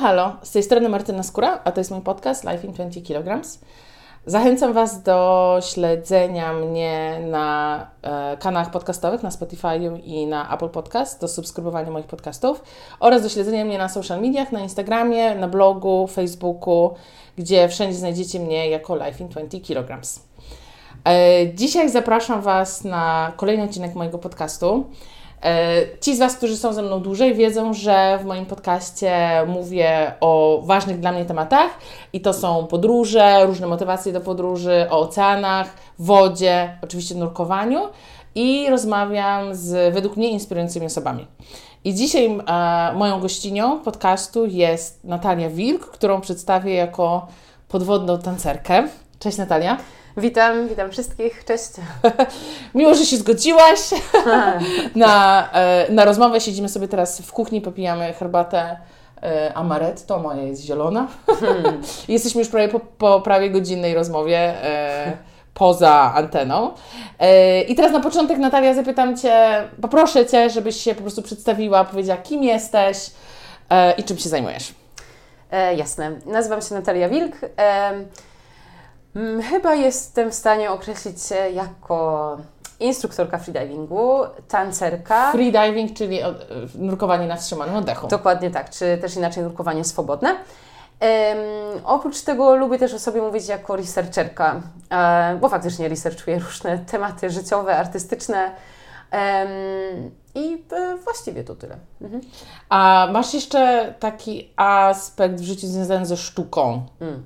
halo, z tej strony Martyna Skóra, a to jest mój podcast Life in 20 kg. Zachęcam Was do śledzenia mnie na e, kanałach podcastowych, na Spotify i na Apple Podcast, do subskrybowania moich podcastów oraz do śledzenia mnie na social mediach, na Instagramie, na blogu, Facebooku, gdzie wszędzie znajdziecie mnie jako Life in 20 kg. E, dzisiaj zapraszam Was na kolejny odcinek mojego podcastu. E, ci z Was, którzy są ze mną dłużej, wiedzą, że w moim podcaście mówię o ważnych dla mnie tematach i to są podróże, różne motywacje do podróży, o oceanach, wodzie, oczywiście nurkowaniu i rozmawiam z według mnie inspirującymi osobami. I dzisiaj e, moją gościnią podcastu jest Natalia Wilk, którą przedstawię jako podwodną tancerkę. Cześć Natalia. Witam, witam wszystkich, cześć. Miło, że się zgodziłaś na, e, na rozmowę. Siedzimy sobie teraz w kuchni, popijamy herbatę e, amaretto, moja jest zielona. Hmm. Jesteśmy już prawie po, po prawie godzinnej rozmowie e, poza anteną. I teraz na początek, Natalia, zapytam Cię, poproszę Cię, żebyś się po prostu przedstawiła, powiedziała, kim jesteś i czym się zajmujesz. E, jasne. Nazywam się Natalia Wilk. E, chyba jestem w stanie określić się jako instruktorka freedivingu, tancerka. Freediving, czyli nurkowanie na wstrzymanym oddechu. Dokładnie tak, czy też inaczej nurkowanie swobodne. Um, oprócz tego lubię też o sobie mówić jako researcherka, um, bo faktycznie researchuję różne tematy życiowe, artystyczne. Um, I e, właściwie to tyle. Mhm. A masz jeszcze taki aspekt w życiu związany ze sztuką? Mm.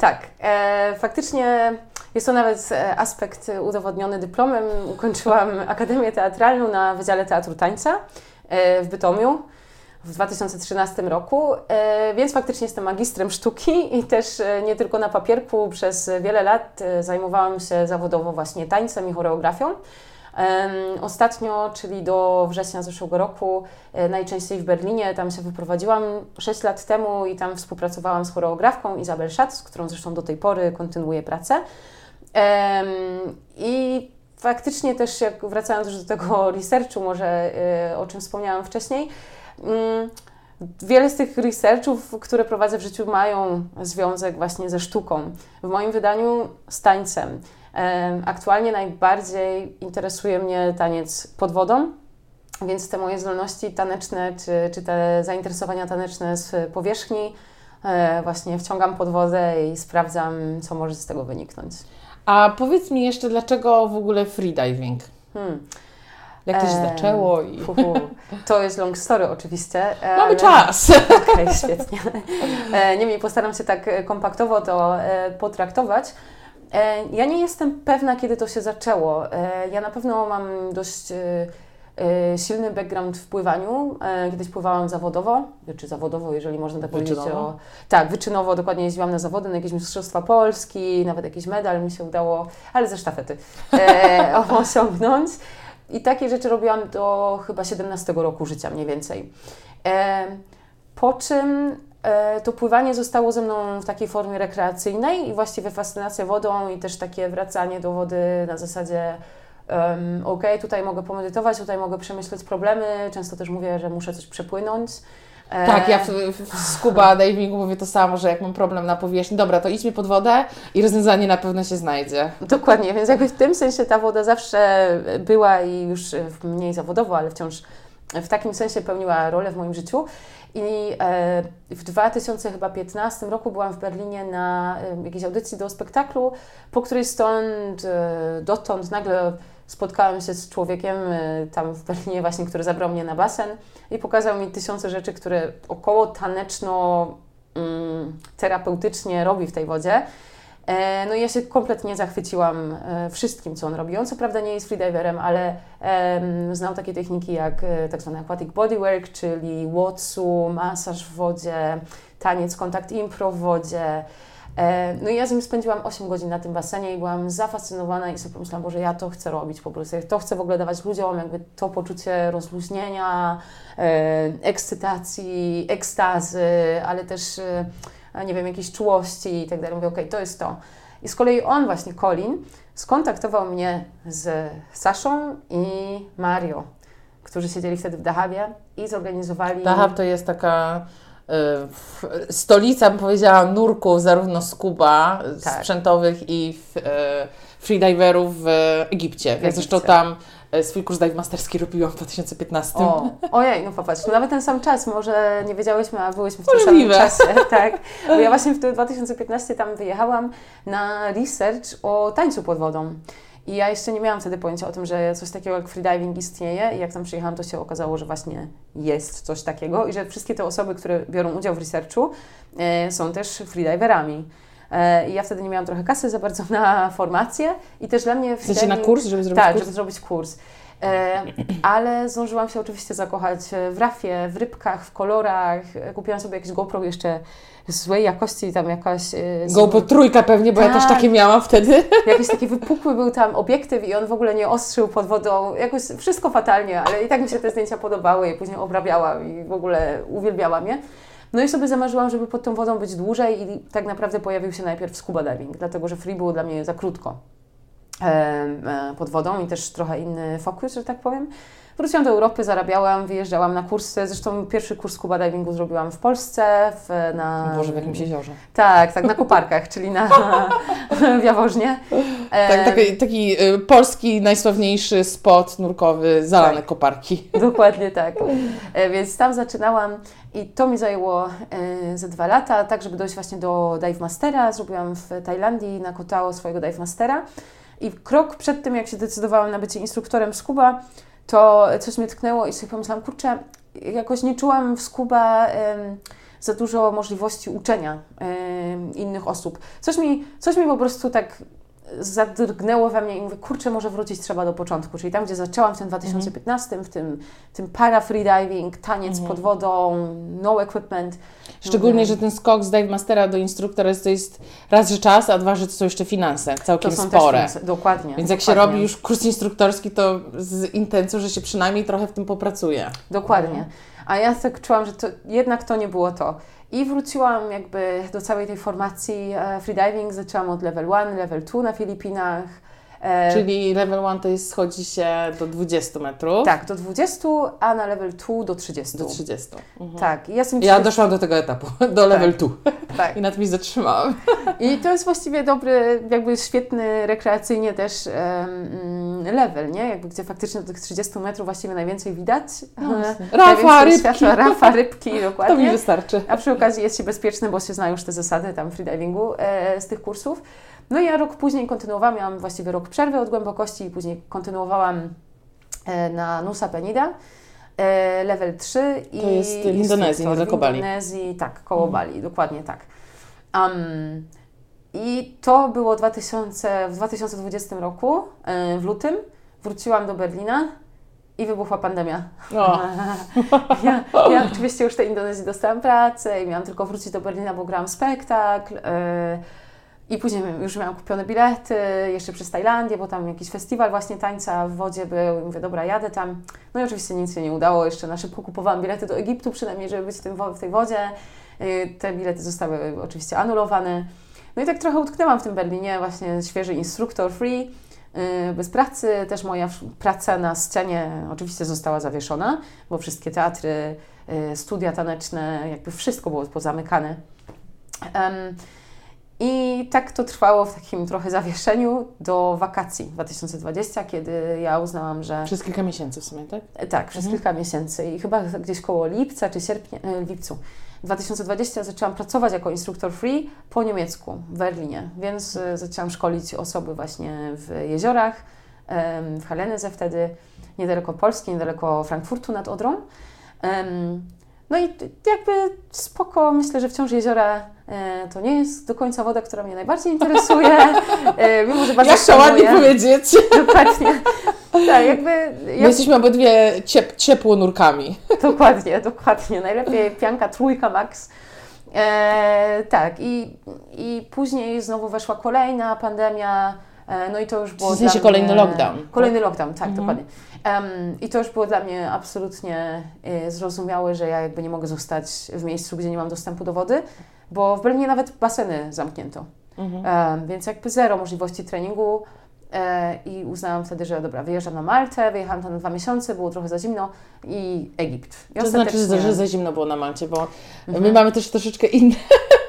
Tak, e, faktycznie jest to nawet e, aspekt udowodniony dyplomem. Ukończyłam Akademię Teatralną na Wydziale Teatru Tańca e, w Bytomiu w 2013 roku, e, więc faktycznie jestem magistrem sztuki i też nie tylko na papierku. Przez wiele lat zajmowałam się zawodowo właśnie tańcem i choreografią. Ostatnio, czyli do września zeszłego roku, e, najczęściej w Berlinie, tam się wyprowadziłam 6 lat temu i tam współpracowałam z choreografką Izabel Schatz, z którą zresztą do tej pory kontynuuję pracę. I faktycznie też, jak wracając już do tego researchu, może e, o czym wspomniałam wcześniej, mm, Wiele z tych researchów, które prowadzę w życiu, mają związek właśnie ze sztuką. W moim wydaniu z tańcem. Aktualnie najbardziej interesuje mnie taniec pod wodą, więc te moje zdolności taneczne, czy, czy te zainteresowania taneczne z powierzchni, e, właśnie wciągam pod wodę i sprawdzam, co może z tego wyniknąć. A powiedz mi jeszcze, dlaczego w ogóle freediving? Hmm. Jak to się zaczęło? I... To jest long story oczywiście. Mamy ale... czas. Okej, okay, świetnie. E, niemniej postaram się tak kompaktowo to e, potraktować. E, ja nie jestem pewna, kiedy to się zaczęło. Ja na pewno mam dość silny background w pływaniu. Kiedyś pływałam zawodowo, czy zawodowo, jeżeli można tak powiedzieć. O, tak, wyczynowo dokładnie jeździłam na zawody, na jakieś Mistrzostwa Polski, nawet jakiś medal mi się udało, ale ze sztafety e, osiągnąć. I takie rzeczy robiłam do chyba 17 roku życia mniej więcej. E, po czym e, to pływanie zostało ze mną w takiej formie rekreacyjnej i właściwie fascynacja wodą i też takie wracanie do wody na zasadzie um, ok, tutaj mogę pomedytować, tutaj mogę przemyśleć problemy. Często też mówię, że muszę coś przepłynąć. Tak, ja w, w scuba divingu mówię to samo, że jak mam problem na powierzchni, dobra, to idźmy pod wodę i rozwiązanie na pewno się znajdzie. Dokładnie, więc jakby w tym sensie ta woda zawsze była i już mniej zawodowo, ale wciąż w takim sensie pełniła rolę w moim życiu. I e, w 2015 roku byłam w Berlinie na e, jakiejś audycji do spektaklu, po której stąd, e, dotąd nagle spotkałam się z człowiekiem tam w Berlinie właśnie, który zabrał mnie na basen i pokazał mi tysiące rzeczy, które około taneczno mm, terapeutycznie robi w tej wodzie. E, no ja się kompletnie zachwyciłam e, wszystkim, co on robi. On co prawda nie jest freediverem, ale znał takie techniki jak e, tak aquatic bodywork, czyli watsu, masaż w wodzie, taniec, kontakt impro w wodzie. No i ja z nim spędziłam 8 godzin na tym basenie i byłam zafascynowana i sobie pomyślałam, że ja to chcę robić po prostu. To chcę w ogóle dawać ludziom, jakby to poczucie rozluźnienia, ekscytacji, ekstazy, ale też nie wiem, jakiejś czułości i tak dalej. Mówię, okej, okay, to jest to. I z kolei on właśnie, Colin, skontaktował mnie z Saszą i Mario, którzy siedzieli wtedy w Dahabie i zorganizowali... Dahab to jest taka y, stolica, bym powiedziała, nurków, zarówno scuba Tak. sprzętowych i y, freediverów w Egipcie. Ja zresztą tam swój kurs dive masterski robiłam w 2015. O, ojej, no popatrz, no nawet ten sam czas, może nie wiedziałyśmy, a byłyśmy w tym Możliwe. samym czasie, tak. Bo ja właśnie w 2015 tam wyjechałam na research o tańcu pod wodą. I ja jeszcze nie miałam wtedy pojęcia o tym, że coś takiego jak freediving istnieje i jak tam przyjechałam, to się okazało, że właśnie jest coś takiego i że wszystkie te osoby, które biorą udział w researchu e, są też freediverami. E, I ja wtedy nie miałam trochę kasy za bardzo na formację i też dla mnie W sensie na freediving- kurs, żeby zrobić tak, kurs? żeby zrobić kurs. E, ale zdążyłam się oczywiście zakochać w rafie, w rybkach, w kolorach. Kupiłam sobie jakieś GoPro jeszcze złej jakości, tam jakaś... E, z- GoPro trójka pewnie, bo ja też Tak. takie miałam wtedy. Jakiś taki wypukły był tam obiektyw i on w ogóle nie ostrzył pod wodą. Jakoś wszystko fatalnie, ale i tak mi się te zdjęcia podobały i później obrabiałam i w ogóle uwielbiałam je. No i sobie zamarzyłam, żeby pod tą wodą być dłużej i tak naprawdę pojawił się najpierw scuba diving, dlatego że free było dla mnie za krótko e, pod wodą i też trochę inny fokus, że tak powiem. Wróciłam do Europy, zarabiałam, wyjeżdżałam na kursy. Zresztą pierwszy kurs scuba divingu zrobiłam w Polsce, w, na... Boże, w jakimś jeziorze. Tak, tak, na koparkach, czyli na w Jaworznie. Tak, taki, taki y, polski najsławniejszy spot nurkowy, zalane Tak. koparki. Dokładnie tak. E, Więc tam zaczynałam i to mi zajęło e, ze dwa lata, tak żeby dojść właśnie do Dive Mastera. Zrobiłam w Tajlandii na Kotao swojego Dive Mastera. I krok przed tym, jak się decydowałam na bycie instruktorem scuba, to coś mnie tknęło i sobie pomyślałam, kurczę, jakoś nie czułam w scuba em, za dużo możliwości uczenia innych osób. Coś mi, coś mi po prostu tak zadrgnęło we mnie i mówię, kurczę, może wrócić trzeba do początku, czyli tam, gdzie zaczęłam w tym 2015, w tym, tym para freediving, taniec pod wodą, no equipment. Szczególnie, Mówię, że ten skok z dive mastera do instruktora jest, to jest raz, że czas, a dwa, że to są jeszcze finanse, całkiem spore. też, dokładnie. Więc jak się dokładnie. robi już kurs instruktorski, to z intencją, że się przynajmniej trochę w tym popracuje. Dokładnie. A ja tak czułam, że to, jednak to nie było to. I wróciłam jakby do całej tej formacji e, freediving. Zaczęłam od level 1, level 2 na Filipinach. E, Czyli level 1 to jest schodzi się do 20 metrów. Tak, do 20, a na level 2 do 30. Do 30. Mhm. Tak, i ja, jestem Ja doszłam do tego etapu, do level 2 tak. i na tym się zatrzymałam. I to jest właściwie dobry, jakby świetny rekreacyjnie też em, mm, level, nie? Jakby gdzie faktycznie do tych 30 metrów właściwie najwięcej widać. No. Rafa, rybki. Światła, rafa, rybki, To mi dokładnie. wystarczy. A przy okazji jest się bezpieczny, bo się zna już te zasady tam freedivingu e, z tych kursów. No i ja rok później kontynuowałam, miałam właściwie rok przerwy od głębokości i później kontynuowałam e, na Nusa Penida. E, level 3 i To jest w Indonezji, instruktor niedaleko w Bali. Indonezji, tak, koło Mhm. Bali, dokładnie tak. Um, I to było 2000, w 2020 roku, e, w lutym. Wróciłam do Berlina i wybuchła pandemia. O, Ja, ja oczywiście już w tej Indonezji dostałam pracę i miałam tylko wrócić do Berlina, bo grałam spektakl. yy, I później już miałam kupione bilety, jeszcze przez Tajlandię, bo tam jakiś festiwal właśnie tańca w wodzie był. I mówię, dobra, jadę tam. No i oczywiście nic się nie udało. Jeszcze na szybko kupowałam bilety do Egiptu przynajmniej, żeby być w, tym, w tej wodzie. Yy, Te bilety zostały oczywiście anulowane. No i tak trochę utknęłam w tym Berlinie, właśnie świeży instruktor free, yy, bez pracy. Też moja praca na scenie oczywiście została zawieszona, bo wszystkie teatry, yy, studia taneczne, jakby wszystko było pozamykane. I tak to trwało w takim trochę zawieszeniu do wakacji 2020, kiedy ja uznałam, że przez kilka miesięcy w sumie, tak? tak, przez Mhm. kilka miesięcy i chyba gdzieś koło lipca czy sierpnia, e, lipcu 2020 zaczęłam pracować jako instruktor free po niemiecku w Berlinie, więc e, zaczęłam szkolić osoby właśnie w jeziorach, w Halleneze wtedy, niedaleko Polski, niedaleko Frankfurtu nad Odrą. No i jakby spoko, myślę, że wciąż jeziora e, to nie jest do końca woda, która mnie najbardziej interesuje, e, mimo że bardzo Jak to ładnie powiedzieć. Dokładnie. Tak, jakby My ja jesteśmy obydwie ciep, ciepłonurkami. Dokładnie, dokładnie. Najlepiej pianka trójka max. E, tak, i, i później znowu weszła kolejna pandemia, no i to już było W sensie dla kolejny mnie... lockdown. Kolejny lockdown, tak, Mhm. dokładnie. Em, I to już było dla mnie absolutnie e, zrozumiałe, że ja jakby nie mogę zostać w miejscu, gdzie nie mam dostępu do wody, bo w Berlinie nawet baseny zamknięto. Mhm. Em, więc jakby zero możliwości treningu. E, I uznałam wtedy, że dobra, wyjeżdżam na Maltę, wyjechałam tam na dwa miesiące, było trochę za zimno i Egipt. I To znaczy, ostatecznie- że za zimno było na Malcie, bo Mhm. my mamy też troszeczkę inne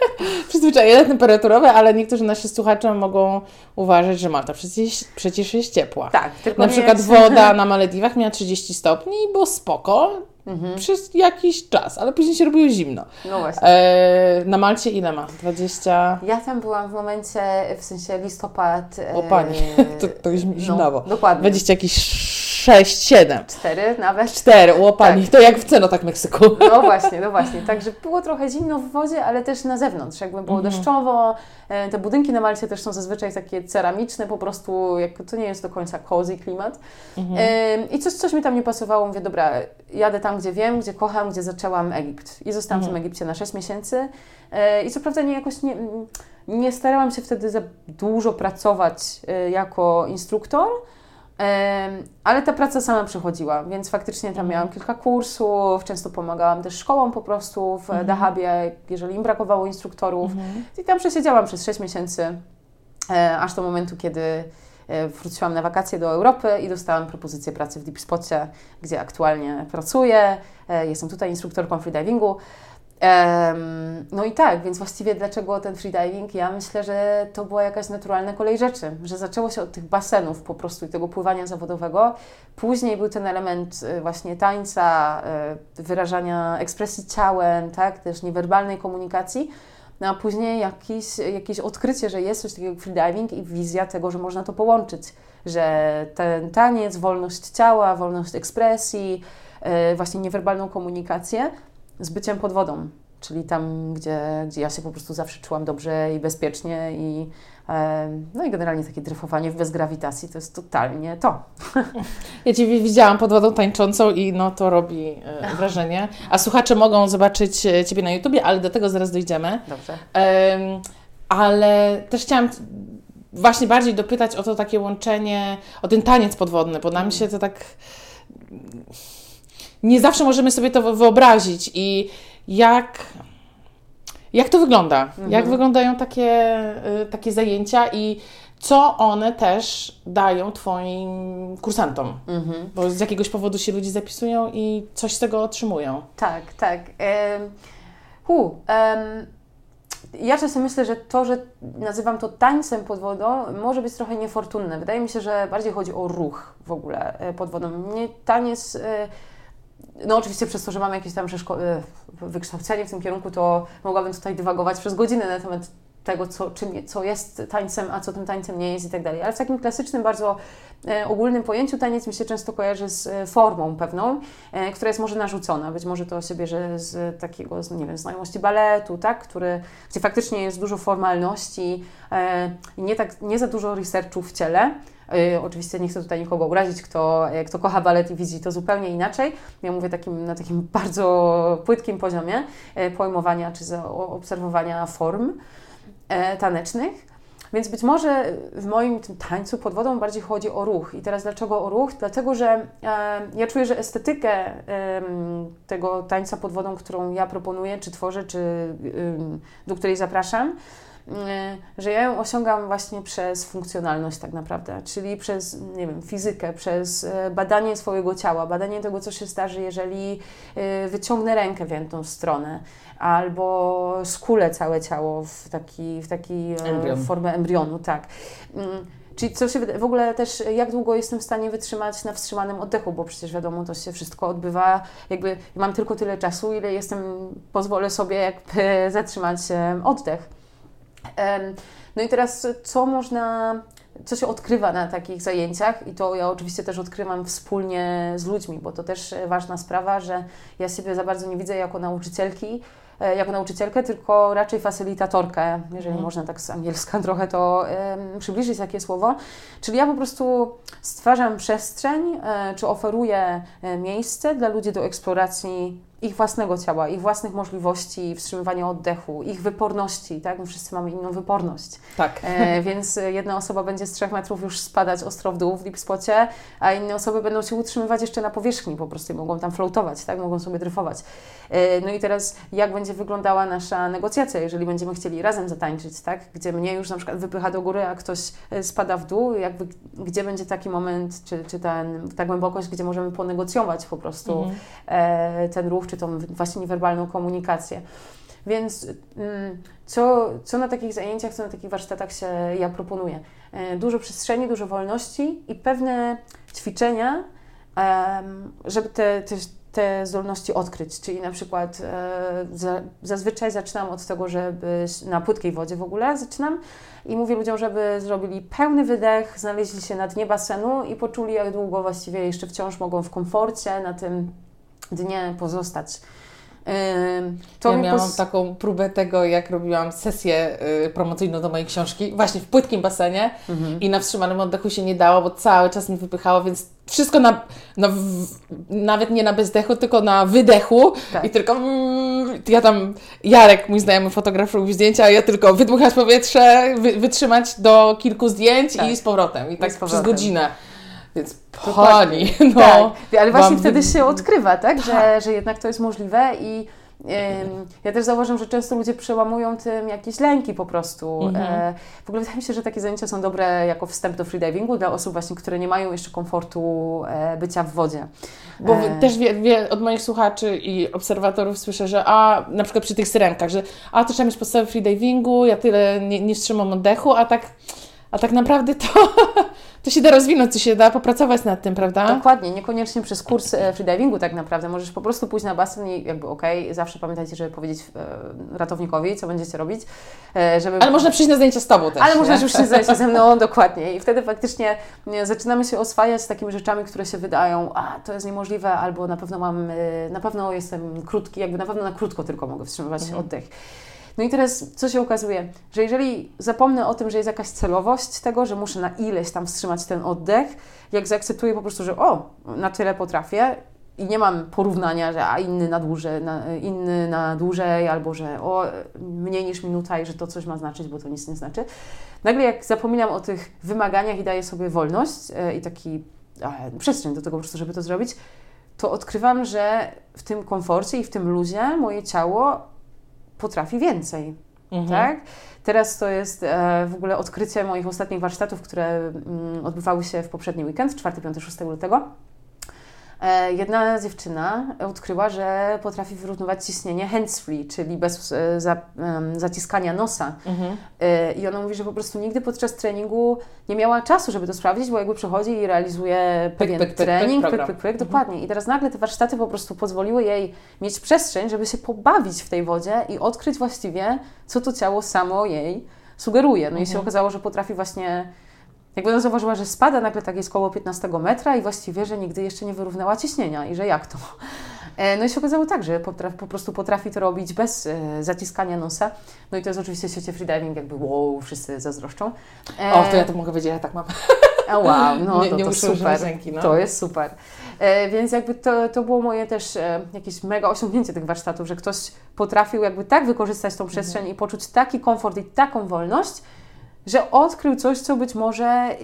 przyzwyczajenia temperaturowe, ale niektórzy nasi słuchacze mogą uważać, że Malta przecież, przecież jest ciepła. Tak, tylko Na przykład jest... woda na Malediwach miała 30 stopni i było spoko Mhm. przez jakiś czas, ale później się robiło zimno. No właśnie. E, na Malcie ile ma? 20... Ja tam byłam w momencie, w sensie listopad. O panie, to, to mi zimnawo. No, dokładnie. 20 jakieś 6, 7, Cztery nawet. 4, o pani, to jak w ceno tak Meksyku. No właśnie, no właśnie. Także było trochę zimno w wodzie, ale też na zewnątrz. Jakby było Mhm. deszczowo. E, Te budynki na Malcie też są zazwyczaj takie ceramiczne, po prostu jak, to nie jest do końca cozy klimat. Mhm. E, I coś, coś mi tam nie pasowało. Mówię, dobra, jadę tam, gdzie wiem, gdzie kocham, gdzie zaczęłam Egipt. I zostałam w tym Egipcie na 6 miesięcy. E, I co prawda nie jakoś nie, nie starałam się wtedy za dużo pracować jako instruktor, Ale ta praca sama przychodziła, więc faktycznie tam miałam kilka kursów, często pomagałam też szkołom po prostu w Dahabie, jeżeli im brakowało instruktorów. I tam przesiedziałam przez 6 miesięcy, e, aż do momentu, kiedy e, wróciłam na wakacje do Europy i dostałam propozycję pracy w Deep Spocie, gdzie aktualnie pracuję. E, Jestem tutaj instruktorką freedivingu. No i tak, więc właściwie dlaczego ten freediving? Ja myślę, że to była jakaś naturalna kolej rzeczy, że zaczęło się od tych basenów po prostu i tego pływania zawodowego. Później był ten element y, właśnie tańca, y, wyrażania ekspresji ciałem, tak, też niewerbalnej komunikacji. No a później jakieś, jakieś odkrycie, że jest coś takiego jak freediving i wizja tego, że można to połączyć, że ten taniec, wolność ciała, wolność ekspresji, y, właśnie niewerbalną komunikację z byciem pod wodą, czyli tam, gdzie, gdzie ja się po prostu zawsze czułam dobrze i bezpiecznie i e, no i generalnie takie dryfowanie w bezgrawitacji to jest totalnie to. Ja Cię widziałam pod wodą tańczącą i no to robi e, wrażenie. A słuchacze mogą zobaczyć e, Ciebie na YouTubie, ale do tego zaraz dojdziemy. Dobrze. Em, ale też chciałam właśnie bardziej dopytać o to takie łączenie, o ten taniec podwodny, bo nam się to tak nie zawsze możemy sobie to wyobrazić i jak, jak to wygląda? Jak wyglądają takie, y, takie zajęcia i co one też dają Twoim kursantom? Mhm. Bo z jakiegoś powodu się ludzie zapisują i coś z tego otrzymują. Tak, tak. Em, hu, em, ja czasem myślę, że to, że nazywam to tańcem pod wodą, może być trochę niefortunne. Wydaje mi się, że bardziej chodzi o ruch w ogóle e, pod wodą. Mnie taniec, e, no oczywiście przez to, że mam jakieś tam e, wykształcenie w tym kierunku, to mogłabym tutaj dywagować przez godzinę na temat tego, co, czym, co jest tańcem, a co tym tańcem nie jest i tak dalej. Ale w takim klasycznym, bardzo e, ogólnym pojęciu taniec mi się często kojarzy z e, formą pewną, która jest może narzucona. Być może to się bierze z takiego, nie wiem, znajomości baletu, tak? Który, gdzie faktycznie jest dużo formalności i nie, tak, nie za dużo researchu w ciele. E, Oczywiście nie chcę tutaj nikogo urazić, kto, e, kto kocha balet i widzi to zupełnie inaczej. Ja mówię takim, na takim bardzo płytkim poziomie e, pojmowania czy obserwowania form e, tanecznych. Więc być może w moim tym tańcu pod wodą bardziej chodzi o ruch. I teraz dlaczego o ruch? Dlatego, że e, ja czuję, że estetykę em, tego tańca pod wodą, którą ja proponuję, czy tworzę, czy em, do której zapraszam, e, że ja ją osiągam właśnie przez funkcjonalność tak naprawdę, czyli przez, nie wiem, fizykę, przez e, badanie swojego ciała, badanie tego, co się starzy, jeżeli e, wyciągnę rękę w jedną stronę, albo skulę całe ciało w taki, w taki e, Embrion. formę embrionu, tak. Mm, Czyli co się w ogóle też jak długo jestem w stanie wytrzymać na wstrzymanym oddechu, bo przecież wiadomo, to się wszystko odbywa, jakby mam tylko tyle czasu, ile jestem, pozwolę sobie jakby zatrzymać oddech. No i teraz co można, co się odkrywa na takich zajęciach i to ja oczywiście też odkrywam wspólnie z ludźmi, bo to też e, ważna sprawa, że ja siebie za bardzo nie widzę jako nauczycielki, e, jako nauczycielkę, tylko raczej facylitatorkę, jeżeli można tak z angielska trochę to przybliżyć takie słowo. Czyli ja po prostu stwarzam przestrzeń, e, czy oferuję miejsce dla ludzi do eksploracji ich własnego ciała, ich własnych możliwości wstrzymywania oddechu, ich wyporności, tak? My wszyscy mamy inną wyporność. Tak. E, więc jedna osoba będzie z trzech metrów już spadać ostro w dół w deep spocie, a inne osoby będą się utrzymywać jeszcze na powierzchni po prostu i mogą tam floatować, tak? Mogą sobie dryfować. E, no i teraz jak będzie wyglądała nasza negocjacja, jeżeli będziemy chcieli razem zatańczyć, tak? Gdzie mnie już na przykład wypycha do góry, a ktoś e, spada w dół, jakby, gdzie będzie taki moment, czy, czy ten, ta głębokość, gdzie możemy ponegocjować po prostu mhm. e, ten ruch, czy tą właśnie niewerbalną komunikację. Więc mm, co, co na takich zajęciach, co na takich warsztatach się ja proponuję? E, dużo przestrzeni, dużo wolności i pewne ćwiczenia, żeby te, te, te zdolności odkryć. Czyli na przykład e, zazwyczaj zaczynam od tego, żeby na płytkiej wodzie w ogóle zaczynam i mówię ludziom, żeby zrobili pełny wydech, znaleźli się na dnie basenu i poczuli, jak długo właściwie jeszcze wciąż mogą w komforcie na tym dnie pozostać. To ja miałam pos... taką próbę tego, jak robiłam sesję y, promocyjną do mojej książki, właśnie w płytkim basenie mhm. i na wstrzymanym oddechu się nie dało, bo cały czas mi wypychało, więc wszystko na, na w, nawet nie na bezdechu, tylko na wydechu tak. i tylko mm, ja tam, Jarek, mój znajomy fotograf robił zdjęcia, a ja tylko wydmuchać powietrze, wy, wytrzymać do kilku zdjęć tak. i z powrotem i tak przez godzinę. Więc pani, no. Tak. Ale właśnie wtedy się odkrywa, tak? Że, tak. że jednak to jest możliwe i ja też zauważam, że często ludzie przełamują tym jakieś lęki po prostu. Mhm. E, w ogóle wydaje mi się, że takie zajęcia są dobre jako wstęp do freedivingu dla osób właśnie, które nie mają jeszcze komfortu e, bycia w wodzie. Bo e... też wie, wie, od moich słuchaczy i obserwatorów słyszę, że a na przykład przy tych syrenkach, że a to trzeba mieć podstawę freedivingu, ja tyle nie, nie wstrzymam oddechu, a tak a tak naprawdę to, to się da rozwinąć, to się da popracować nad tym, prawda? Dokładnie, niekoniecznie przez kurs e, freedivingu tak naprawdę. Możesz po prostu pójść na basen i jakby okej, okay, zawsze pamiętajcie, żeby powiedzieć e, ratownikowi, co będziecie robić. E, żeby... Ale można przyjść na zdjęcia z Tobą też. Ale można już przyjść na zdjęcia ze mną, dokładnie. I wtedy faktycznie zaczynamy się oswajać z takimi rzeczami, które się wydają, a to jest niemożliwe, albo na pewno mam, na pewno jestem krótki, jakby na pewno na krótko tylko mogę wstrzymywać mhm. oddech. No i teraz co się okazuje? Że jeżeli zapomnę o tym, że jest jakaś celowość tego, że muszę na ileś tam wstrzymać ten oddech, jak zaakceptuję po prostu, że o, na tyle potrafię i nie mam porównania, że a inny na dłużej, na, inny na dłużej, albo że o, mniej niż minuta i że to coś ma znaczyć, bo to nic nie znaczy. Nagle jak zapominam o tych wymaganiach i daję sobie wolność yy, i taki e, przestrzeń do tego po prostu, żeby to zrobić, to odkrywam, że w tym komforcie i w tym luzie moje ciało potrafi więcej. Mhm. Tak? Teraz to jest e, w ogóle odkrycie moich ostatnich warsztatów, które mm, odbywały się w poprzedni weekend, 4, 5, 6 lutego. E, jedna dziewczyna odkryła, że potrafi wyrównywać ciśnienie hands-free, czyli bez e, za, zaciskania nosa. Mhm. E, I ona mówi, że po prostu nigdy podczas treningu nie miała czasu, żeby to sprawdzić, bo jakby przychodzi i realizuje pewien pyk, pyk, trening, pyk, pyk, pyk, pyk, dokładnie. Mhm. I teraz nagle te warsztaty po prostu pozwoliły jej mieć przestrzeń, żeby się pobawić w tej wodzie i odkryć właściwie, co to ciało samo jej sugeruje. No mhm. i się mhm. okazało, że potrafi właśnie jakby ona zauważyła, że spada nagle tak jest około 15 metra i właściwie, że nigdy jeszcze nie wyrównała ciśnienia i że jak to? E, no i się okazało tak, że potrafi, po prostu potrafi to robić bez e, zaciskania nosa. No i to jest oczywiście w świecie freediving jakby wow, wszyscy zazdroszczą. E, o, to ja to mogę powiedzieć, ja tak mam. A wow, no nie, to, nie to super. Ręki, no. To jest super. E, więc jakby to, to było moje też e, jakieś mega osiągnięcie tych warsztatów, że ktoś potrafił jakby tak wykorzystać tą przestrzeń mhm. i poczuć taki komfort i taką wolność, że odkrył coś, co być może,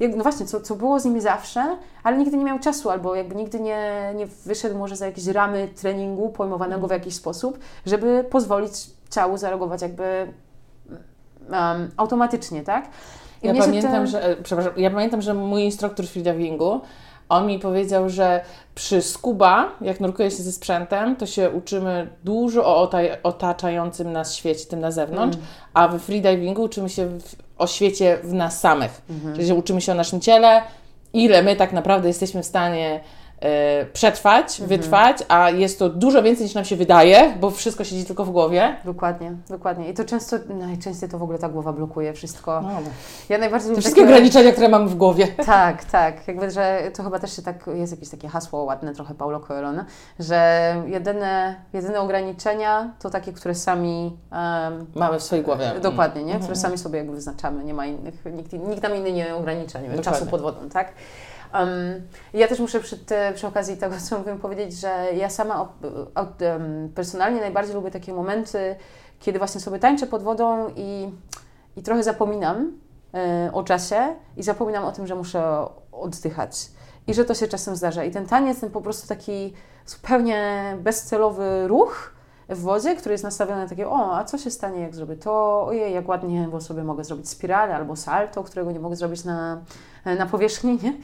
y, no właśnie, co, co było z nimi zawsze, ale nigdy nie miał czasu, albo jakby nigdy nie, nie wyszedł może za jakieś ramy treningu pojmowanego w jakiś sposób, żeby pozwolić ciału zareagować jakby um, automatycznie, tak? I ja pamiętam, te... że, e, przepraszam, ja pamiętam, że mój instruktor freedivingu on mi powiedział, że przy scuba, jak nurkuje się ze sprzętem, to się uczymy dużo o otaczającym nas świecie, tym na zewnątrz, mm. a w freedivingu uczymy się w, o świecie w nas samych. Mm -hmm. Czyli uczymy się o naszym ciele, ile my tak naprawdę jesteśmy w stanie przetrwać, mhm. wytrwać, a jest to dużo więcej niż nam się wydaje, bo wszystko siedzi tylko w głowie. Dokładnie, dokładnie. I to często, najczęściej to w ogóle ta głowa blokuje wszystko. No. Ja najbardziej Te wszystkie takie... ograniczenia, które mamy w głowie. Tak, tak. Jakby, że to chyba też się tak, jest jakieś takie hasło ładne trochę Paulo Coelho, że jedyne, jedyne ograniczenia to takie, które sami um, mamy w swojej głowie. Dokładnie, nie? Które mhm. sami sobie jakby wyznaczamy. Nie ma innych, nikt, nikt nam inny nie ogranicza, nie wiem, czasu pod wodą, tak? Um, ja też muszę przy, te, przy okazji tego, co mówię, powiedzieć, że ja sama um, personalnie najbardziej lubię takie momenty, kiedy właśnie sobie tańczę pod wodą i, i trochę zapominam y, o czasie i zapominam o tym, że muszę oddychać. I że to się czasem zdarza. I ten taniec, ten po prostu taki zupełnie bezcelowy ruch w wodzie, który jest nastawiony na takie, o, a co się stanie, jak zrobię to, ojej, jak ładnie, bo sobie mogę zrobić spiralę albo salto, którego nie mogę zrobić na, na powierzchni, nie?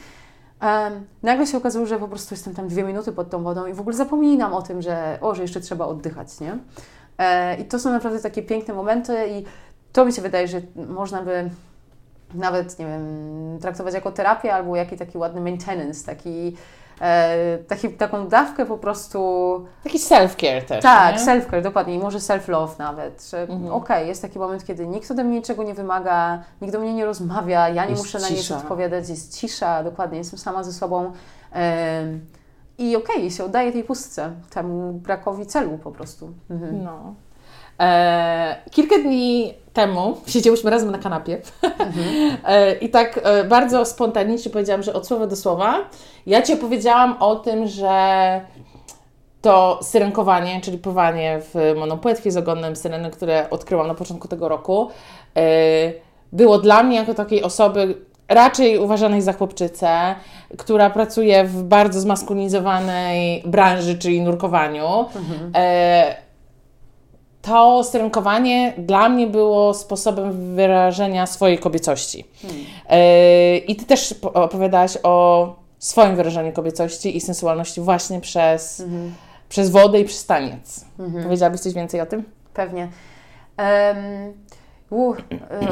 Um, nagle się okazało, że po prostu jestem tam dwie minuty pod tą wodą i w ogóle zapominam o tym, że, o, że jeszcze trzeba oddychać, nie? E, I to są naprawdę takie piękne momenty i to mi się wydaje, że można by nawet, nie wiem, traktować jako terapię albo jaki taki ładny maintenance, taki, taki, taką dawkę po prostu... Taki self-care też, Tak, self-care, dokładnie. I może self-love nawet, że Mhm. okej, okay, jest taki moment, kiedy nikt ode mnie niczego nie wymaga, nikt do mnie nie rozmawia, ja nie Jest muszę na nic cisza. odpowiadać, jest cisza, dokładnie, jestem sama ze sobą. I okej, okay, się oddaję tej pustce, temu brakowi celu po prostu. Mhm. No. E, kilka dni temu siedziałyśmy razem na kanapie e, i tak e, bardzo spontanicznie powiedziałam, że od słowa do słowa ja Ci opowiedziałam o tym, że to syrenkowanie, czyli pływanie w monopłetwie z ogonem syreny, które odkryłam na początku tego roku, e, było dla mnie jako takiej osoby raczej uważanej za chłopczycę, która pracuje w bardzo zmaskulinizowanej branży, czyli nurkowaniu. E, to syrenkowanie dla mnie było sposobem wyrażenia swojej kobiecości. E, I Ty też po- opowiadałaś o swoim wyrażeniu kobiecości i sensualności właśnie przez, przez wodę i przez taniec. Powiedziałabyś coś więcej o tym? Pewnie. Um,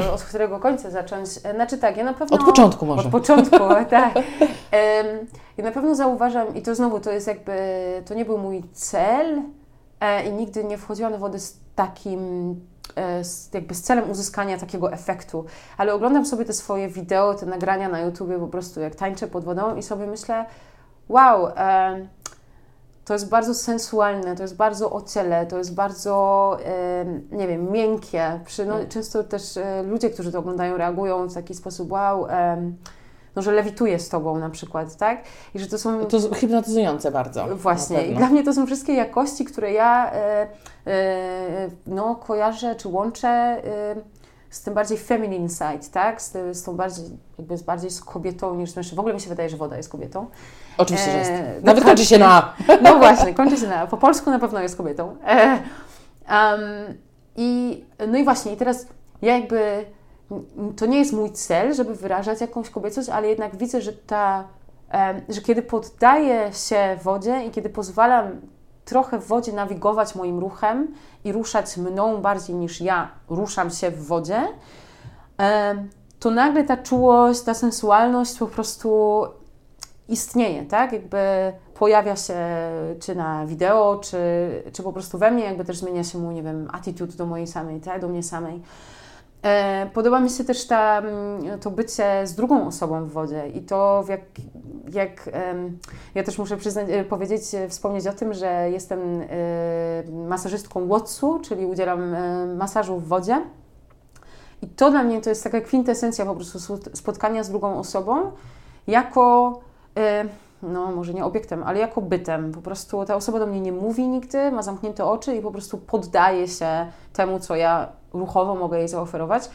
e, od którego końca zacząć? E, Znaczy tak, ja na pewno... Od początku może. Od początku, tak. Em, ja na pewno zauważam, i to znowu, to jest jakby, to nie był mój cel e, i nigdy nie wchodziłam do wody z takim, e, z, jakby z celem uzyskania takiego efektu, ale oglądam sobie te swoje wideo, te nagrania na YouTubie po prostu, jak tańczę pod wodą i sobie myślę, wow, em, to jest bardzo sensualne, to jest bardzo o ciele, to jest bardzo, nie wiem, miękkie. Przy, no, często też e, ludzie, którzy to oglądają, reagują w taki sposób, wow, no, że lewituje z tobą na przykład, tak? I że to są To jest hipnotyzujące bardzo. Właśnie. I dla mnie to są wszystkie jakości, które ja e, e, no, kojarzę czy łączę e, z tym bardziej feminine side, tak? Z, z tą bardziej, jakby z bardziej z kobietą niż mężczyzną. W ogóle mi się wydaje, że woda jest kobietą. Oczywiście, że E, jest. dokładnie. Nawet kończy się na No właśnie, kończy się na. Po polsku na pewno jest kobietą. E, um, I no i właśnie, i teraz ja jakby. To nie jest mój cel, żeby wyrażać jakąś kobiecość, ale jednak widzę, że ta. że kiedy poddaję się wodzie i kiedy pozwalam trochę w wodzie nawigować moim ruchem i ruszać mną bardziej niż ja ruszam się w wodzie, to nagle ta czułość, ta sensualność po prostu istnieje, tak? Jakby pojawia się czy na wideo, czy, czy po prostu we mnie, jakby też zmienia się mój, nie wiem, attitude do mojej samej, tak? Do mnie samej. E, podoba mi się też ta, mm, to bycie z drugą osobą w wodzie i to jak, jak ja też muszę przyznać, e, powiedzieć, e, wspomnieć o tym, że jestem masażystką Watsu, czyli udzielam masażu w wodzie. I to dla mnie to jest taka kwintesencja po prostu spot- spotkania z drugą osobą jako, no może nie obiektem, ale jako bytem. Po prostu ta osoba do mnie nie mówi nigdy, ma zamknięte oczy i po prostu poddaje się temu, co ja ruchowo mogę jej zaoferować.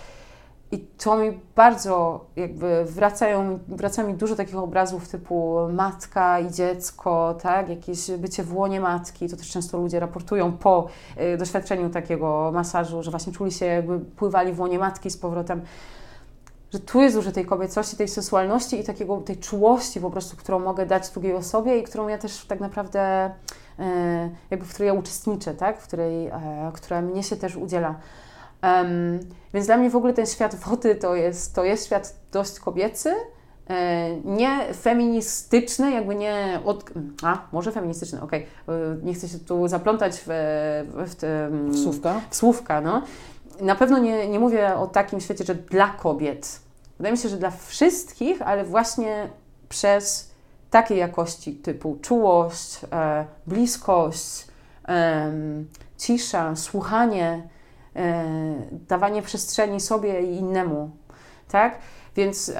I to mi bardzo jakby wracają, wraca mi dużo takich obrazów typu matka i dziecko, tak? Jakieś bycie w łonie matki. To też często ludzie raportują po y, doświadczeniu takiego masażu, że właśnie czuli się jakby pływali w łonie matki z powrotem. Że tu jest dużo tej kobiecości, tej sensualności i takiego, tej czułości po prostu, którą mogę dać drugiej osobie i którą ja też tak naprawdę, e, jakby w której ja uczestniczę, tak? W której, e, która mnie się też udziela. Em, więc dla mnie w ogóle ten świat wody to jest, to jest świat dość kobiecy, e, nie feministyczny, jakby nie od... A, może feministyczny, okej. E, Nie chcę się tu zaplątać w, w, w, te, mm, słówka. w słówka, no. Na pewno nie, nie mówię o takim świecie, że dla kobiet. Wydaje mi się, że dla wszystkich, ale właśnie przez takie jakości typu czułość, e, bliskość, em, cisza, słuchanie, e, dawanie przestrzeni sobie i innemu, tak? Więc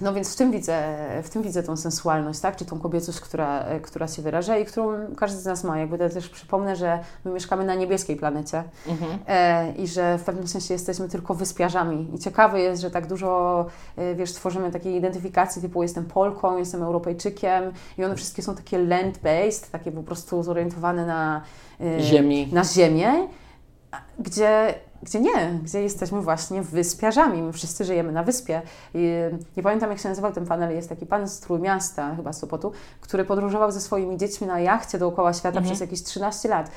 no więc w tym widzę, w tym widzę tą sensualność, tak? Czy tą kobiecość, która, która się wyraża i którą każdy z nas ma. Jakby to też przypomnę, że my mieszkamy na niebieskiej planecie mhm. e, i że w pewnym sensie jesteśmy tylko wyspiarzami. I ciekawe jest, że tak dużo, e, wiesz, tworzymy takiej identyfikacji typu jestem Polką, jestem Europejczykiem i one wszystkie są takie land-based, takie po prostu zorientowane na, e, Ziemi. na ziemię, gdzie gdzie nie, gdzie jesteśmy właśnie wyspiarzami. My wszyscy żyjemy na wyspie. I nie pamiętam, jak się nazywał ten panel. Jest taki pan z Trójmiasta, chyba z Sopotu, który podróżował ze swoimi dziećmi na jachcie dookoła świata mhm. przez jakieś 13 lat.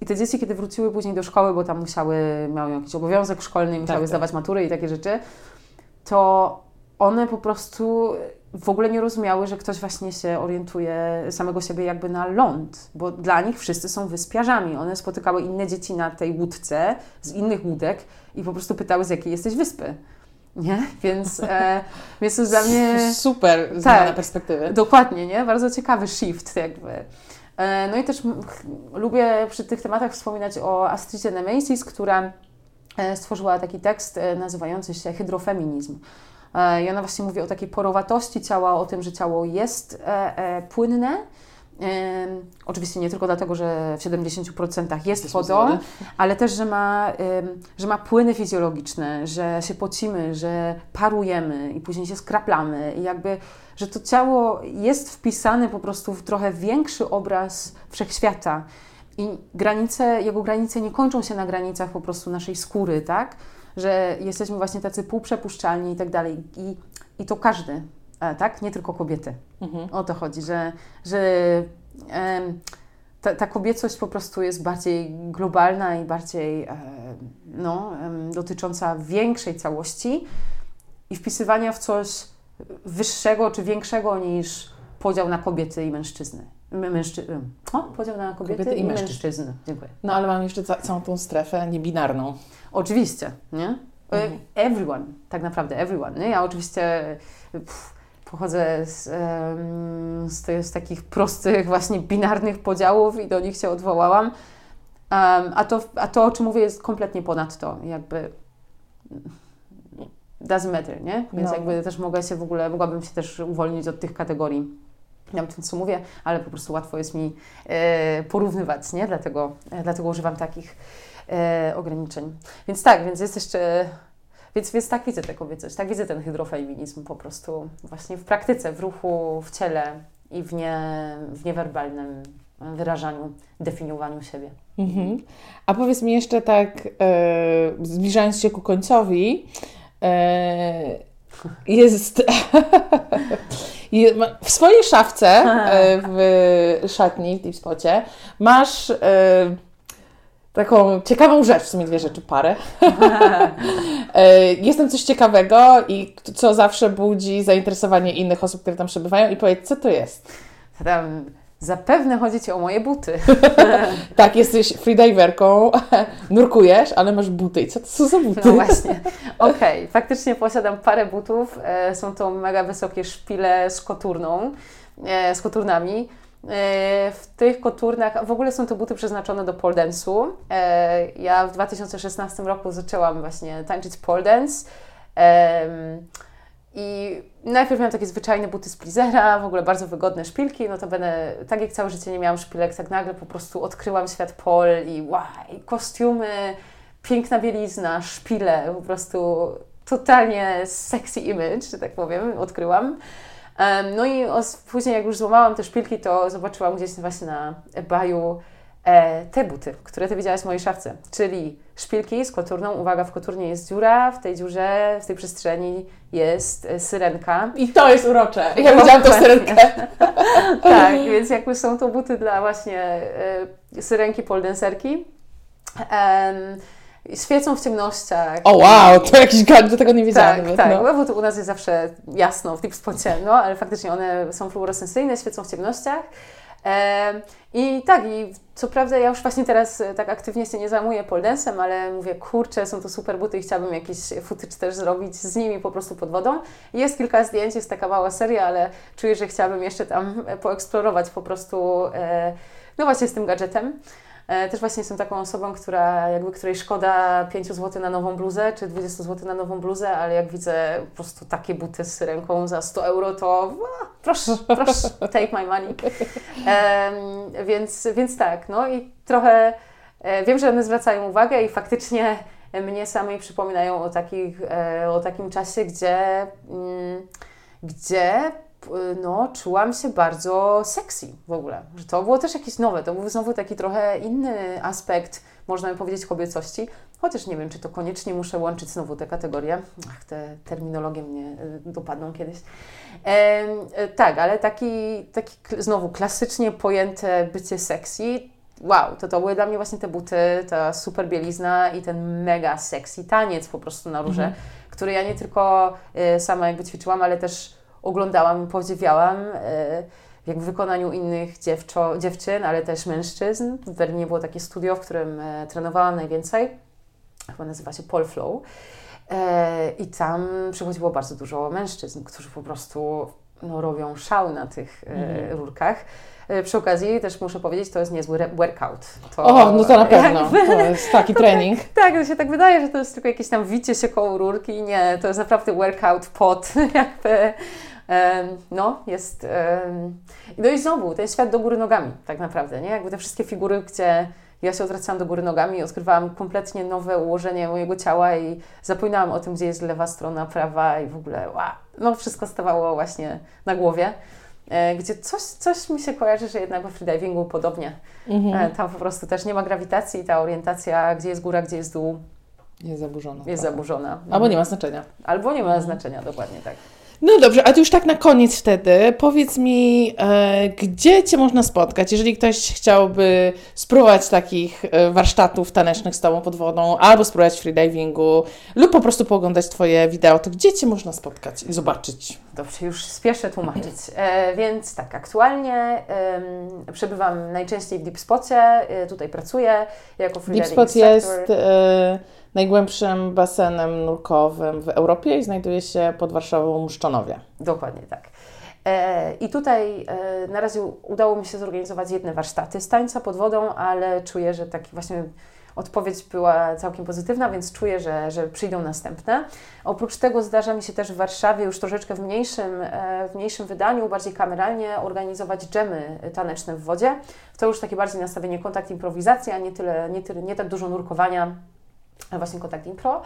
I te dzieci, kiedy wróciły później do szkoły, bo tam musiały, miały jakiś obowiązek szkolny, musiały tak, tak. zdawać matury i takie rzeczy, to one po prostu w ogóle nie rozumiały, że ktoś właśnie się orientuje samego siebie jakby na ląd, bo dla nich wszyscy są wyspiarzami. One spotykały inne dzieci na tej łódce z innych łódek i po prostu pytały, z jakiej jesteś wyspy. Nie? Więc, e, więc to dla mnie... Super zmiana tak, perspektywy. Dokładnie, nie? Bardzo ciekawy shift jakby. E, no i też lubię przy tych tematach wspominać o Astridzie Nemesis, która e, stworzyła taki tekst e, nazywający się Hydrofeminizm. E, I ona właśnie mówi o takiej porowatości ciała, o tym, że ciało jest e, e, płynne. Oczywiście nie tylko dlatego, że w 70% jest wodą, ale też, że ma, że ma płyny fizjologiczne, że się pocimy, że parujemy i później się skraplamy i jakby, że to ciało jest wpisane po prostu w trochę większy obraz wszechświata. I granice, jego granice nie kończą się na granicach po prostu naszej skóry, tak? Że jesteśmy właśnie tacy półprzepuszczalni i tak dalej. I, i to każdy, e, tak? Nie tylko kobiety. Mhm. O to chodzi, że, że ta, ta, kobiecość po prostu jest bardziej globalna i bardziej e, no, dotycząca większej całości i wpisywania w coś wyższego czy większego niż podział na kobiety i mężczyzny. Mężczy... O, podział na kobiety, kobiety i, i mężczyzn. mężczyzn. Dziękuję. No ale mam jeszcze całą tą strefę niebinarną. Oczywiście, nie? E, mhm. Everyone, tak naprawdę everyone. Nie? Ja oczywiście pff, pochodzę z, z, z, takich prostych, właśnie binarnych podziałów i do nich się odwołałam. A, to, a to, o czym mówię, jest kompletnie ponad to. Jakby doesn't matter, nie? Więc no. jakby też mogę się w ogóle, mogłabym się też uwolnić od tych kategorii. Nie wiem, co mówię, ale po prostu łatwo jest mi e, porównywać, nie? Dlatego, e, dlatego używam takich e, ograniczeń. Więc tak, więc jest jeszcze. Więc, więc tak widzę tę kobiecość, tak widzę ten hydrofeminizm po prostu właśnie w praktyce, w ruchu, w ciele i w, nie, w niewerbalnym wyrażaniu, definiowaniu siebie. Mhm. A powiedz mi jeszcze tak, e, zbliżając się ku końcowi, e, jest w swojej szafce e, w szatni, w Deep Spocie, masz e, taką ciekawą rzecz, w sumie dwie rzeczy, parę. E, jest tam coś ciekawego i co zawsze budzi zainteresowanie innych osób, które tam przebywają i powiedz, co to jest? Tam zapewne chodzi Ci o moje buty. tak, jesteś freediverką, nurkujesz, ale masz buty. I co to są za buty? No właśnie. Okej, okay. faktycznie posiadam parę butów. E, są to mega wysokie szpile z koturną, e, z koturnami. E, w tych koturnach, w ogóle są to buty przeznaczone do pole dance'u. Ja w 2016 roku zaczęłam właśnie tańczyć pole dance. I najpierw miałam takie zwyczajne buty z Plizera, w ogóle bardzo wygodne szpilki, no to będę, tak jak całe życie nie miałam szpilek, tak nagle po prostu odkryłam świat pol i wow, kostiumy, piękna bielizna, szpile, po prostu totalnie sexy image, że tak powiem, odkryłam. No i później jak już złamałam te szpilki, to zobaczyłam gdzieś właśnie na eBayu e, te buty, które Ty widziałaś w mojej szafce, czyli szpilki z koturną. Uwaga, w koturnie jest dziura, w tej dziurze, w tej przestrzeni jest e, syrenka. I to jest urocze. Ja widziałam tą syrenkę. tak, więc jakby są to buty dla właśnie e, syrenki poldenserki. Um, świecą w ciemnościach. O wow, to jakiś gadżet, tego nie wiedziałam. Tak, nawet, tak, no. bo to u nas jest zawsze jasno w Deep Spocie, no, ale faktycznie one są fluorescencyjne, świecą w ciemnościach. E, I tak, i co prawda ja już właśnie teraz e, tak aktywnie się nie zajmuję poldensem, ale mówię, kurczę, są to super buty i chciałabym jakiś footage też zrobić z nimi po prostu pod wodą. Jest kilka zdjęć, jest taka mała seria, ale czuję, że chciałabym jeszcze tam poeksplorować po prostu, e, no właśnie z tym gadżetem. E, też właśnie jestem taką osobą, która jakby której szkoda 5 zł na nową bluzę, czy 20 zł na nową bluzę, ale jak widzę po prostu takie buty z ręką za 100 euro, to a, proszę, proszę, take my money. E, więc, więc tak, no i trochę e, wiem, że one zwracają uwagę i faktycznie mnie samej przypominają o, takich, e, o takim czasie, gdzie, mm, gdzie no, czułam się bardzo sexy w ogóle. Że to było też jakieś nowe, to był znowu taki trochę inny aspekt, można by powiedzieć, kobiecości. Chociaż nie wiem, czy to koniecznie muszę łączyć znowu te kategorie. Ach, te terminologie mnie y, dopadną kiedyś. E, tak, ale taki, taki znowu klasycznie pojęte bycie sexy, wow, to to były dla mnie właśnie te buty, ta super bielizna i ten mega sexy taniec po prostu na róże, mhm. który ja nie tylko y, sama jakby ćwiczyłam, ale też oglądałam, podziwiałam y, jak w wykonaniu innych dziewczo, dziewczyn, ale też mężczyzn. W Berlinie było takie studio, w którym y, trenowałam najwięcej. Chyba nazywa się Pole Flow. I tam przychodziło bardzo dużo mężczyzn, którzy po prostu no, robią szał na tych mm. rurkach. Przy okazji też muszę powiedzieć, to jest niezły workout. To, o, no to na pewno. Jakby, to jest taki trening. tak, tak, to się tak wydaje, że to jest tylko jakieś tam wicie się koło rurki. Nie, to jest naprawdę workout pod jakby no, jest. No i znowu, ten świat do góry nogami, tak naprawdę, nie? Jakby te wszystkie figury, gdzie ja się odwracałam do góry nogami i odkrywałam kompletnie nowe ułożenie mojego ciała i zapominałam o tym, gdzie jest lewa strona, prawa i w ogóle, wow, no wszystko stawało właśnie na głowie. E, gdzie coś, coś mi się kojarzy, że jednak we freedivingu podobnie. Mhm. E, tam po prostu też nie ma grawitacji, ta orientacja, gdzie jest góra, gdzie jest dół. Jest zaburzona. Jest tak. zaburzona. Albo nie ma znaczenia. Albo nie ma mhm. znaczenia, dokładnie tak. No dobrze, a tu już tak na koniec wtedy, powiedz mi, e, gdzie Cię można spotkać, jeżeli ktoś chciałby spróbować takich e, warsztatów tanecznych z Tobą pod wodą, albo spróbować freedivingu, lub po prostu pooglądać Twoje wideo, to gdzie Cię można spotkać i zobaczyć? Dobrze, już spieszę tłumaczyć. E, więc tak, aktualnie przebywam najczęściej w Deep Spocie, e, tutaj pracuję jako freediving Deep Spot jest e, najgłębszym basenem nurkowym w Europie i znajduje się pod Warszawą Muszczonowie. Dokładnie tak. E, I tutaj na razie udało mi się zorganizować jedne warsztaty z tańca pod wodą, ale czuję, że taki właśnie odpowiedź była całkiem pozytywna, więc czuję, że, że przyjdą następne. Oprócz tego zdarza mi się też w Warszawie już troszeczkę w mniejszym, e, w mniejszym wydaniu, bardziej kameralnie organizować dżemy taneczne w wodzie. To już takie bardziej nastawienie kontakt, improwizacja, nie, tyle, nie, tyle, nie tak dużo nurkowania, właśnie Kontakt Impro.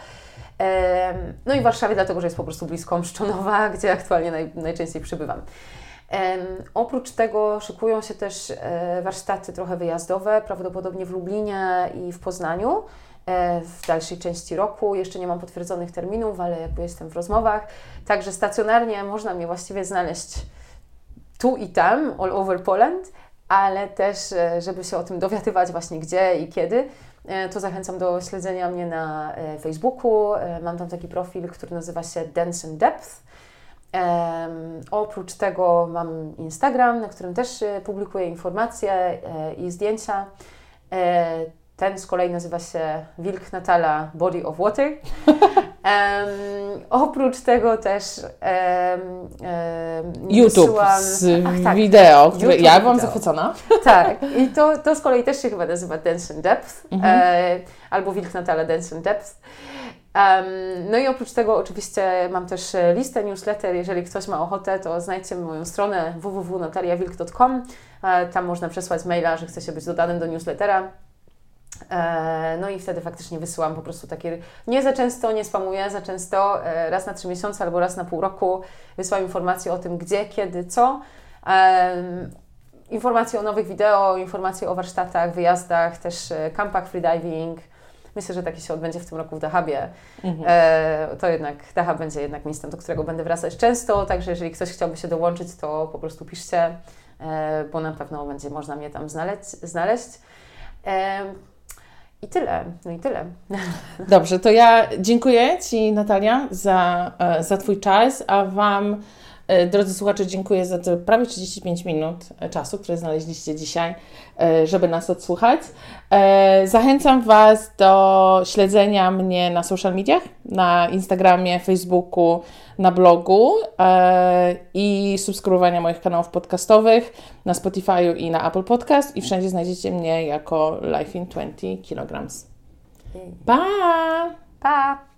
No i w Warszawie, dlatego że jest po prostu blisko Mszczonowa, gdzie aktualnie naj, najczęściej przybywam. Oprócz tego szykują się też e, warsztaty trochę wyjazdowe, prawdopodobnie w Lublinie i w Poznaniu e, w dalszej części roku. Jeszcze nie mam potwierdzonych terminów, ale jakby jestem w rozmowach. Także stacjonarnie można mnie właściwie znaleźć tu i tam, all over Poland, ale też, e, żeby się o tym dowiadywać właśnie gdzie i kiedy, to zachęcam do śledzenia mnie na Facebooku. Mam tam taki profil, który nazywa się Dance in Depth. Oprócz tego mam Instagram, na którym też publikuję informacje i zdjęcia. Ten z kolei nazywa się Wilk Natala Body of Water. Um, oprócz tego też um, um, YouTube wysyłam, z ach, tak, wideo, które YouTube ja byłam wideo. zachwycona. Tak, i to, to z kolei też się chyba nazywa Dance in Depth mhm. e, albo Wilk Natala Dance in Depth. No i oprócz tego oczywiście mam też listę newsletter. Jeżeli ktoś ma ochotę, to znajdźcie moją stronę www.nataliawilk.com. E, tam można przesłać maila, że chce się być dodanym do newslettera. E, no i wtedy faktycznie wysyłam po prostu takie, nie za często, nie spamuję za często, e, raz na trzy miesiące albo raz na pół roku wysyłam informacje o tym, gdzie, kiedy, co. Informacje o nowych wideo, informacje o warsztatach, wyjazdach, też e, kampach freediving. Myślę, że taki się odbędzie w tym roku w Dahabie. Mhm. to jednak Dahab będzie jednak miejscem, do którego będę wracać często, także jeżeli ktoś chciałby się dołączyć, to po prostu piszcie, bo na pewno będzie można mnie tam znaleźć. znaleźć. I tyle, no i tyle. Dobrze, to ja dziękuję Ci Natalia za, e, za Twój czas, a Wam E, drodzy słuchacze, dziękuję za te prawie 35 minut e, czasu, które znaleźliście dzisiaj, e, żeby nas odsłuchać. Zachęcam Was do śledzenia mnie na social mediach, na Instagramie, Facebooku, na blogu i subskrybowania moich kanałów podcastowych na Spotify i na Apple Podcast i wszędzie znajdziecie mnie jako Life in 20 kg. Pa! Pa!